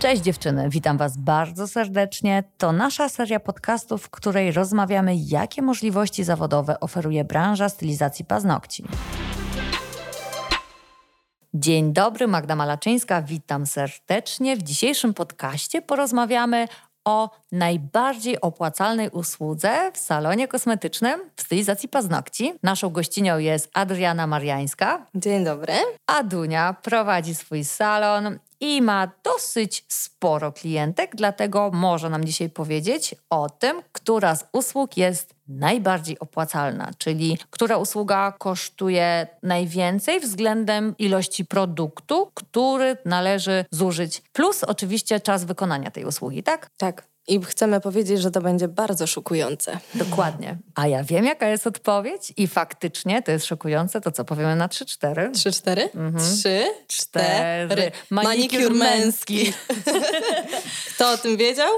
Cześć dziewczyny, witam Was bardzo serdecznie. To nasza seria podcastów, w której rozmawiamy, jakie możliwości zawodowe oferuje branża stylizacji paznokci. Dzień dobry, Magda Malaczyńska, witam serdecznie. W dzisiejszym podcaście porozmawiamy o najbardziej opłacalnej usłudze w salonie kosmetycznym w stylizacji paznokci. Naszą gościnią jest Adriana Mariańska. Dzień dobry. A Dunia prowadzi swój salon i ma dosyć sporo klientek, dlatego może nam dzisiaj powiedzieć o tym, która z usług jest najbardziej opłacalna, czyli która usługa kosztuje najwięcej względem ilości produktu, który należy zużyć, plus oczywiście czas wykonania tej usługi, tak? Tak. I chcemy powiedzieć, że to będzie bardzo szokujące. Dokładnie. A ja wiem, jaka jest odpowiedź i faktycznie to jest szokujące. To co, powiemy na 3-4? 3-4? Mhm. 3, 4. Manikur męski. Kto o tym wiedział?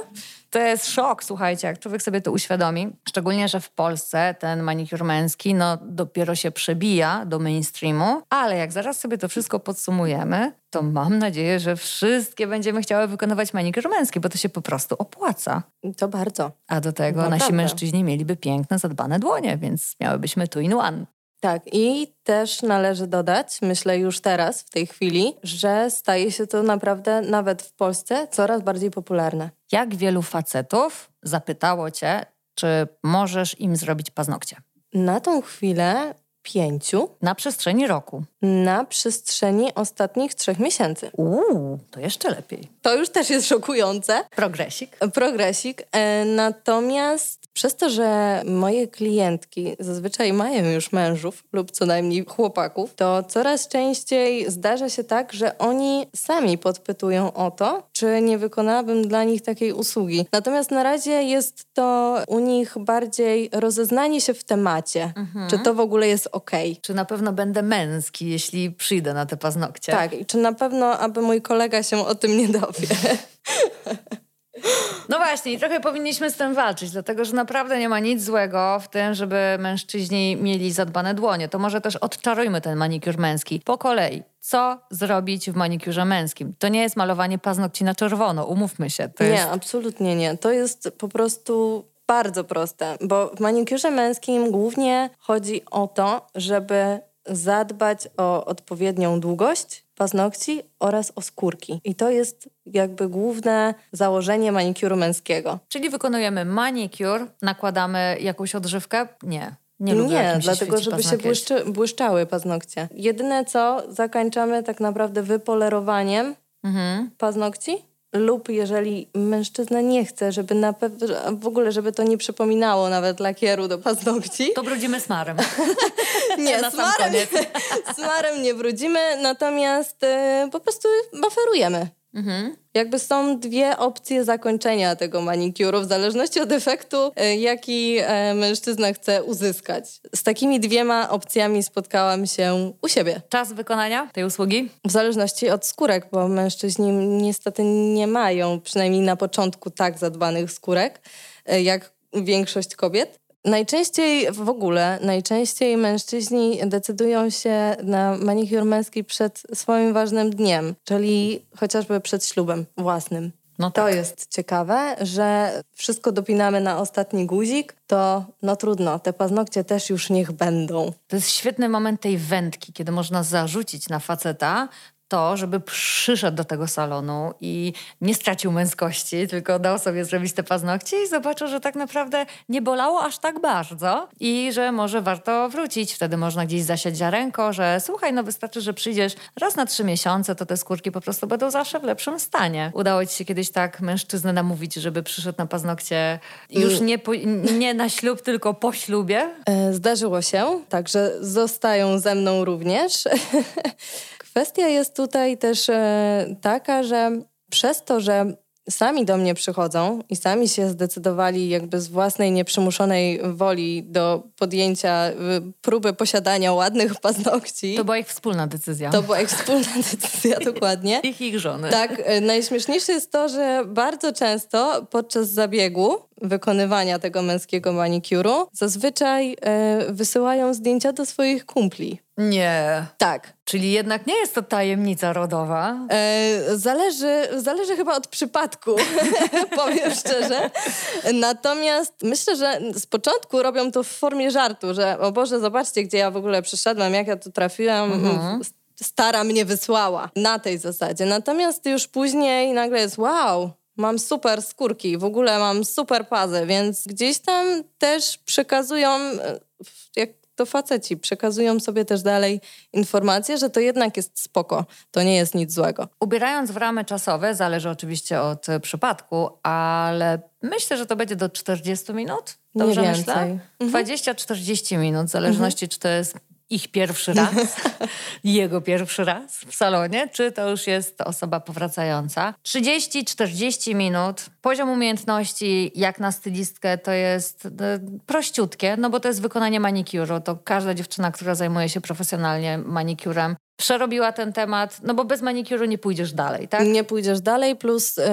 To jest szok, słuchajcie, jak człowiek sobie to uświadomi. Szczególnie, że w Polsce ten manikur męski no, dopiero się przebija do mainstreamu, ale jak zaraz sobie to wszystko podsumujemy, to mam nadzieję, że wszystkie będziemy chciały wykonywać manikur męski, bo to się po prostu opłaca. To bardzo. A do tego Naprawdę. nasi mężczyźni mieliby piękne, zadbane dłonie, więc miałybyśmy tu in one. Tak, i też należy dodać, myślę już teraz, w tej chwili, że staje się to naprawdę nawet w Polsce coraz bardziej popularne. Jak wielu facetów zapytało cię, czy możesz im zrobić paznokcie? Na tą chwilę pięciu Na przestrzeni roku. na przestrzeni ostatnich trzech miesięcy. Uuu, to jeszcze lepiej. To już też jest szokujące. Progresik. progresik. E, Natomiast przez to, że moje klientki zazwyczaj mają już mężów lub co najmniej chłopaków, to coraz częściej zdarza się tak, że oni sami podpytują o to, czy nie wykonałabym dla nich takiej usługi. Natomiast na razie jest to u nich bardziej rozeznanie się w temacie, czy to w ogóle jest okej. Czy na pewno będę męski, jeśli przyjdę na te paznokcie? Tak, i czy na pewno, aby mój kolega się o tym nie dowie. No właśnie, i trochę powinniśmy z tym walczyć, dlatego że naprawdę nie ma nic złego w tym, żeby mężczyźni mieli zadbane dłonie. To może też odczarujmy ten manikur męski. Po kolei. Co zrobić w manikurze męskim? To nie jest malowanie paznokci na czerwono, umówmy się. To nie, jest absolutnie nie. To jest po prostu bardzo proste, bo w manikurze męskim głównie chodzi o to, żeby zadbać o odpowiednią długość paznokci oraz o skórki. I to jest jakby główne założenie manikuru męskiego. Czyli wykonujemy manikur, nakładamy jakąś odżywkę? Nie. Nie, lubię, Nie, dlatego żeby się błyszczy, błyszczały paznokcie. Jedyne co, zakończamy tak naprawdę wypolerowaniem Mhm. paznokci lub jeżeli mężczyzna nie chce, żeby na pewno, w ogóle, żeby to nie przypominało nawet lakieru do paznokci. To brudzimy smarem. Nie, na smarem, smarem nie brudzimy, natomiast e, po prostu baferujemy. Mhm. Jakby są dwie opcje zakończenia tego manikuru, w zależności od efektu, e, jaki e, mężczyzna chce uzyskać. Z takimi dwiema opcjami spotkałam się u siebie. Czas wykonania tej usługi? W zależności od skórek, bo mężczyźni niestety nie mają, przynajmniej na początku, tak zadbanych skórek, e, jak większość kobiet. Najczęściej w ogóle, najczęściej mężczyźni decydują się na manikur męski przed swoim ważnym dniem, czyli chociażby przed ślubem własnym. No To tak. jest ciekawe, że wszystko dopinamy na ostatni guzik, to no trudno, te paznokcie też już niech będą. To jest świetny moment tej wędki, kiedy można zarzucić na faceta to, żeby przyszedł do tego salonu i nie stracił męskości, tylko dał sobie zrobić te paznokcie i zobaczył, że tak naprawdę nie bolało aż tak bardzo i że może warto wrócić. Wtedy można gdzieś zasiać ziarenko, że słuchaj, no wystarczy, że przyjdziesz raz na trzy miesiące, to te skórki po prostu będą zawsze w lepszym stanie. Udało ci się kiedyś tak mężczyznę namówić, żeby przyszedł na paznokcie już nie, po, nie na ślub, tylko po ślubie? E, Zdarzyło się, także zostają ze mną również. Kwestia jest tutaj też e, taka, że przez to, że sami do mnie przychodzą i sami się zdecydowali jakby z własnej nieprzymuszonej woli do podjęcia y, próby posiadania ładnych paznokci. To była ich wspólna decyzja. To była ich wspólna decyzja, dokładnie. Ich ich żony. Tak, e, najśmieszniejsze jest to, że bardzo często podczas zabiegu wykonywania tego męskiego manikuru zazwyczaj e, wysyłają zdjęcia do swoich kumpli. Nie. Tak. Czyli jednak nie jest to tajemnica rodowa. E, zależy, zależy chyba od przypadku, powiem szczerze. Natomiast myślę, że z początku robią to w formie żartu, że o Boże, zobaczcie, gdzie ja w ogóle przyszedłem, jak ja tu trafiłam. Mhm. Stara mnie wysłała na tej zasadzie. Natomiast już później nagle jest wow, mam super skórki, w ogóle mam super pazę, więc gdzieś tam też przekazują, e, jak to faceci przekazują sobie też dalej informacje, że to jednak jest spoko, to nie jest nic złego. Ubierając w ramy czasowe, zależy oczywiście od przypadku, ale myślę, że to będzie do 40 minut. Dobrze nie myślę? 20-40 mhm. minut, w zależności mhm. czy to jest ich pierwszy raz, jego pierwszy raz w salonie, czy to już jest osoba powracająca. 30-40 minut. Poziom umiejętności, jak na stylistkę, to jest e, prościutkie, no bo to jest wykonanie manikuru. To każda dziewczyna, która zajmuje się profesjonalnie manikurem, przerobiła ten temat, no bo bez manikuru nie pójdziesz dalej, tak? Nie pójdziesz dalej, plus yy,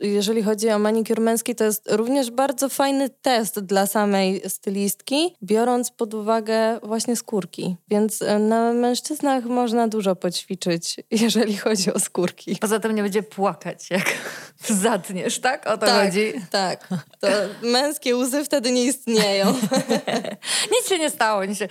jeżeli chodzi o manikur męski, to jest również bardzo fajny test dla samej stylistki, biorąc pod uwagę właśnie skórki. Więc e, na mężczyznach można dużo poćwiczyć, jeżeli chodzi o skórki. Poza tym nie będzie płakać, jak zatniesz, tak? O to tak, chodzi? Tak, to męskie łzy wtedy nie istnieją. nic się nie stało. Nic się...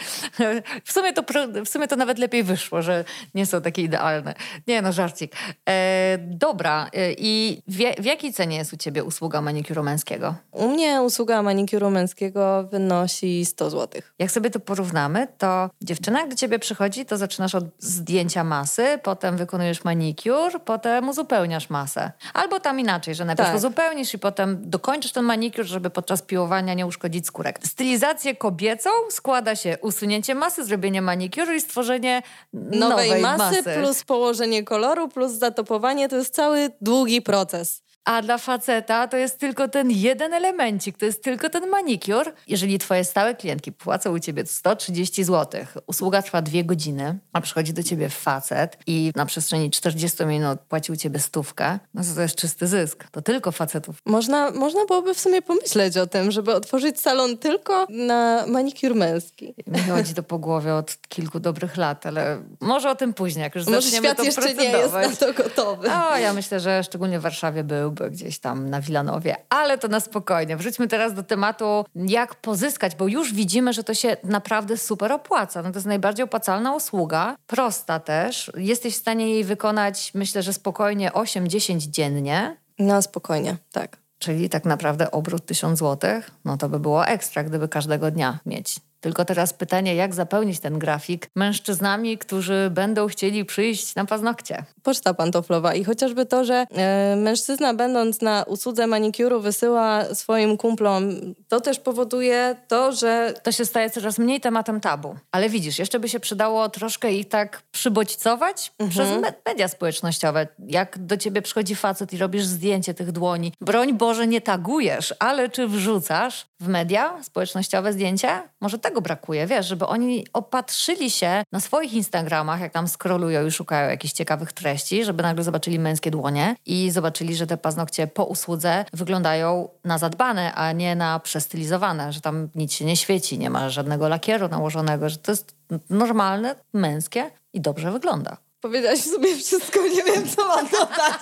W, sumie to, w sumie to nawet lepiej wyszło, że nie są takie idealne. Nie no, żarcik. E, dobra, e, i wie, w jakiej cenie jest u ciebie usługa manikuru męskiego? U mnie usługa manikuru męskiego wynosi 100 zł. Jak sobie to porównamy, to dziewczyna do ciebie przychodzi, to zaczynasz od zdjęcia masy, potem wykonujesz manikur, potem uzupełniasz masę. Albo tam inaczej, że najpierw tak. uzupełnisz i potem dokończysz ten manikur, żeby podczas piłowania nie uszkodzić skórek. Stylizację kobiecą składa się usunięcie masy, zrobienie manikuru i stworzenie nowej, nowej masy, masy. Plus położenie koloru, plus zatopowanie. To jest cały długi proces. A dla faceta to jest tylko ten jeden elemencik, to jest tylko ten manikur. Jeżeli twoje stałe klientki płacą u ciebie 130 zł, usługa trwa dwie godziny, a przychodzi do ciebie facet i na przestrzeni 40 minut płaci u ciebie stówkę, no to, to jest czysty zysk. To tylko facetów. Można, można byłoby w sumie pomyśleć o tym, żeby otworzyć salon tylko na manikur męski. Mi chodzi to po głowie od kilku dobrych lat, ale może o tym później, jak już może zaczniemy świat to jeszcze nie jest na to gotowy. O, ja myślę, że szczególnie w Warszawie był gdzieś tam na Wilanowie, ale to na spokojnie. Wróćmy teraz do tematu, jak pozyskać, bo już widzimy, że to się naprawdę super opłaca. No to jest najbardziej opłacalna usługa, prosta też. Jesteś w stanie jej wykonać, myślę, że spokojnie 8-10 dziennie. No spokojnie, tak. Czyli tak naprawdę obrót 1000 zł, no to by było ekstra, gdyby każdego dnia mieć tylko teraz pytanie, jak zapełnić ten grafik mężczyznami, którzy będą chcieli przyjść na paznokcie. Poczta pantoflowa i chociażby to, że e, mężczyzna będąc na usłudze manikuru wysyła swoim kumplom, to też powoduje to, że... To się staje coraz mniej tematem tabu. Ale widzisz, jeszcze by się przydało troszkę ich tak przybodźcować mhm. przez media społecznościowe. Jak do ciebie przychodzi facet i robisz zdjęcie tych dłoni, broń Boże nie tagujesz, ale czy wrzucasz w media społecznościowe zdjęcie? Może tego brakuje, wiesz, żeby oni opatrzyli się na swoich Instagramach, jak tam scrollują i szukają jakichś ciekawych treści, żeby nagle zobaczyli męskie dłonie i zobaczyli, że te paznokcie po usłudze wyglądają na zadbane, a nie na przestylizowane, że tam nic się nie świeci, nie ma żadnego lakieru nałożonego, że to jest normalne, męskie i dobrze wygląda. Powiedziałaś sobie wszystko, nie wiem, co mam dodać.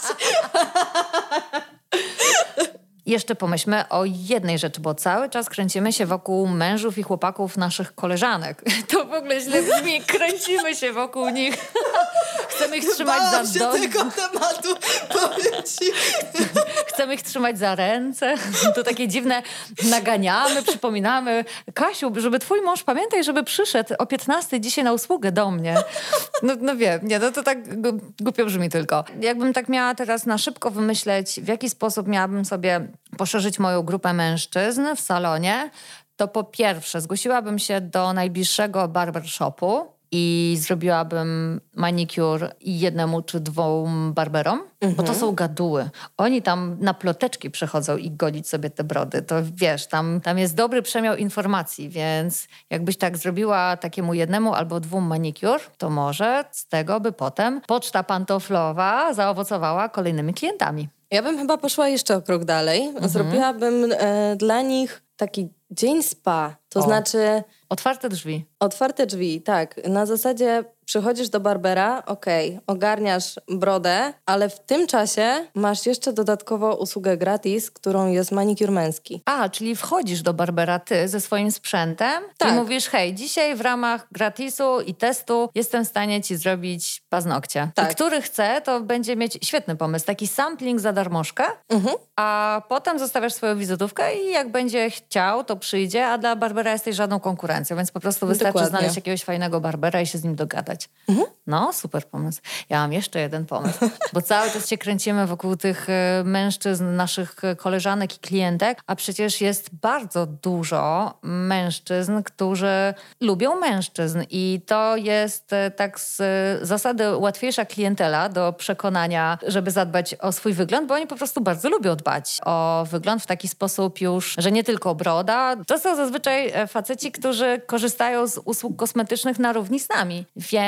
jeszcze pomyślmy o jednej rzeczy, bo cały czas kręcimy się wokół mężów i chłopaków naszych koleżanek. To w ogóle źle brzmi. Kręcimy się wokół nich. Chcemy ich trzymać Bałam za się tego tematu, powiem ci. Chcemy ich trzymać za ręce. To takie dziwne naganiamy, przypominamy. Kasiu, żeby twój mąż pamiętaj, żeby przyszedł o 15 dzisiaj na usługę do mnie. No, no wiem, nie, no to tak głupio brzmi tylko. Jakbym tak miała teraz na szybko wymyśleć, w jaki sposób miałabym sobie poszerzyć moją grupę mężczyzn w salonie, to po pierwsze zgłosiłabym się do najbliższego barbershopu i zrobiłabym manikur jednemu czy dwóm barberom, mhm. bo to mhm. są gaduły. Oni tam na ploteczki przychodzą i golić sobie te brody. To wiesz, tam, tam jest dobry przemiał informacji, więc jakbyś tak zrobiła takiemu jednemu albo dwóm manikur, to może z tego by potem poczta pantoflowa zaowocowała kolejnymi klientami. Ja bym chyba poszła jeszcze o krok dalej. Mhm. Zrobiłabym e, dla nich taki dzień spa. To o. znaczy. Otwarte drzwi. Otwarte drzwi, tak. Na zasadzie przychodzisz do barbera, okej, okay, ogarniasz brodę, ale w tym czasie masz jeszcze dodatkowo usługę gratis, którą jest manikur męski. A, czyli wchodzisz do barbera ty ze swoim sprzętem tak. i mówisz, hej, dzisiaj w ramach gratisu i testu jestem w stanie ci zrobić paznokcie. Tak. I który chce, to będzie mieć świetny pomysł, taki sampling za darmożkę, mhm. a potem zostawiasz swoją wizytówkę i jak będzie chciał, to przyjdzie, a dla barbera jesteś żadną konkurencją, więc po prostu wystarczy Dokładnie. znaleźć jakiegoś fajnego barbera i się z nim dogadać. Mhm. No, super pomysł. Ja mam jeszcze jeden pomysł, bo cały czas się kręcimy wokół tych e, mężczyzn, naszych koleżanek i klientek, a przecież jest bardzo dużo mężczyzn, którzy lubią mężczyzn i to jest e, tak z zasady łatwiejsza klientela do przekonania, żeby zadbać o swój wygląd, bo oni po prostu bardzo lubią dbać o wygląd w taki sposób już, że nie tylko broda. To są zazwyczaj e, faceci, którzy korzystają z usług kosmetycznych na równi z nami, więc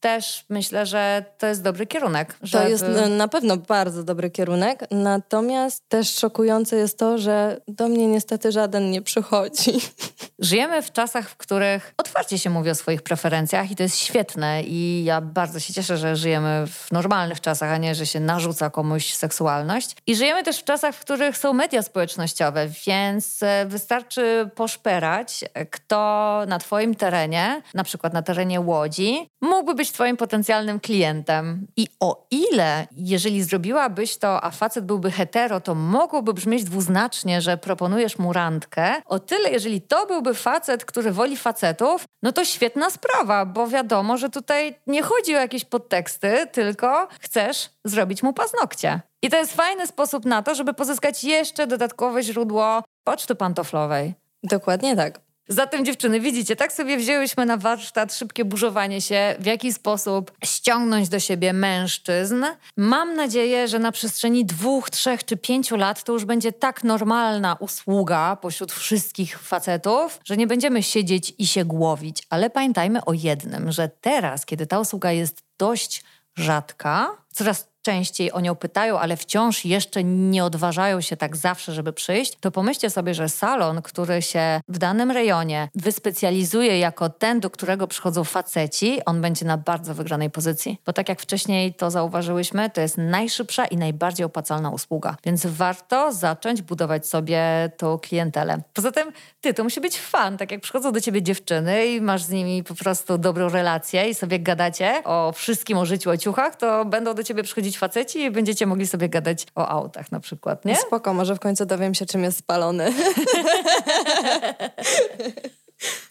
też myślę, że to jest dobry kierunek. Żeby... To jest na pewno bardzo dobry kierunek, natomiast też szokujące jest to, że do mnie niestety żaden nie przychodzi. Żyjemy w czasach, w których otwarcie się mówi o swoich preferencjach i to jest świetne i ja bardzo się cieszę, że żyjemy w normalnych czasach, a nie, że się narzuca komuś seksualność. I żyjemy też w czasach, w których są media społecznościowe, więc e, wystarczy poszperać, kto na twoim terenie, na przykład na terenie Łodzi, mógłby być twoim potencjalnym klientem. I o ile, jeżeli zrobiłabyś to, a facet byłby hetero, to mogłoby brzmieć dwuznacznie, że proponujesz mu randkę, o tyle, jeżeli to byłby facet, który woli facetów, no to świetna sprawa, bo wiadomo, że tutaj nie chodzi o jakieś podteksty, tylko chcesz zrobić mu paznokcie. I to jest fajny sposób na to, żeby pozyskać jeszcze dodatkowe źródło poczty pantoflowej. Dokładnie tak. Zatem dziewczyny, widzicie, tak sobie wzięłyśmy na warsztat szybkie burzowanie się, w jaki sposób ściągnąć do siebie mężczyzn. Mam nadzieję, że na przestrzeni dwóch, trzech czy pięciu lat to już będzie tak normalna usługa pośród wszystkich facetów, że nie będziemy siedzieć i się głowić. Ale pamiętajmy o jednym, że teraz, kiedy ta usługa jest dość rzadka, coraz częściej o nią pytają, ale wciąż jeszcze nie odważają się tak zawsze, żeby przyjść, to pomyślcie sobie, że salon, który się w danym rejonie wyspecjalizuje jako ten, do którego przychodzą faceci, on będzie na bardzo wygranej pozycji. Bo tak jak wcześniej to zauważyłyśmy, to jest najszybsza i najbardziej opłacalna usługa. Więc warto zacząć budować sobie tą klientelę. Poza tym ty, to musi być fan, tak jak przychodzą do ciebie dziewczyny i masz z nimi po prostu dobrą relację i sobie gadacie o wszystkim, o życiu, o ciuchach, to będą do ciebie przychodzić faceci i będziecie mogli sobie gadać o autach na przykład, nie? Spoko, może w końcu dowiem się, czym jest spalony.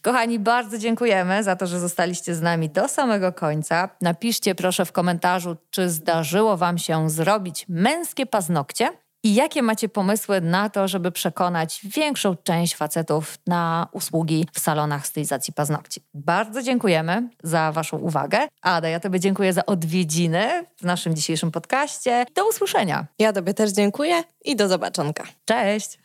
Kochani, bardzo dziękujemy za to, że zostaliście z nami do samego końca. Napiszcie proszę w komentarzu, czy zdarzyło Wam się zrobić męskie paznokcie i jakie macie pomysły na to, żeby przekonać większą część facetów na usługi w salonach stylizacji paznokci? Bardzo dziękujemy za Waszą uwagę. Ada, ja Tobie dziękuję za odwiedziny w naszym dzisiejszym podcaście. Do usłyszenia. Ja Tobie też dziękuję i do zobaczonka. Cześć!